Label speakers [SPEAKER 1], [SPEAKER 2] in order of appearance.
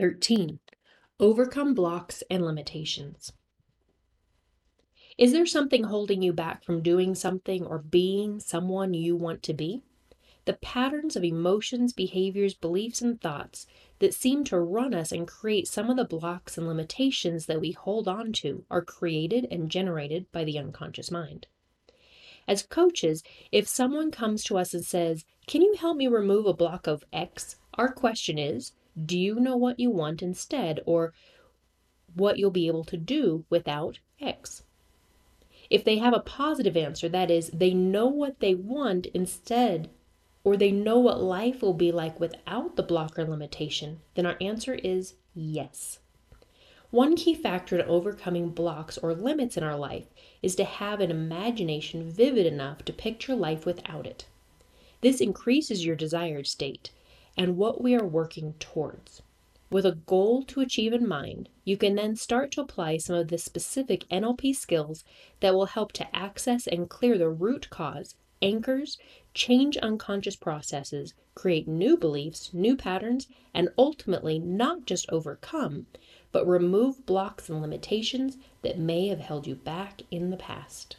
[SPEAKER 1] 13. Overcome blocks and limitations. Is there something holding you back from doing something or being someone you want to be? The patterns of emotions, behaviors, beliefs, and thoughts that seem to run us and create some of the blocks and limitations that we hold on to are created and generated by the unconscious mind. As coaches, if someone comes to us and says, Can you help me remove a block of X? Our question is, Do you know what you want instead, or what you'll be able to do without X? If they have a positive answer, that is, they know what they want instead, or they know what life will be like without the blocker limitation, then our answer is yes. One key factor to overcoming blocks or limits in our life is to have an imagination vivid enough to picture life without it. This increases your desired state and what we are working towards. With a goal to achieve in mind, you can then start to apply some of the specific NLP skills that will help to access and clear the root cause, anchors, change unconscious processes, create new beliefs, new patterns, and ultimately not just overcome, but remove blocks and limitations that may have held you back in the past.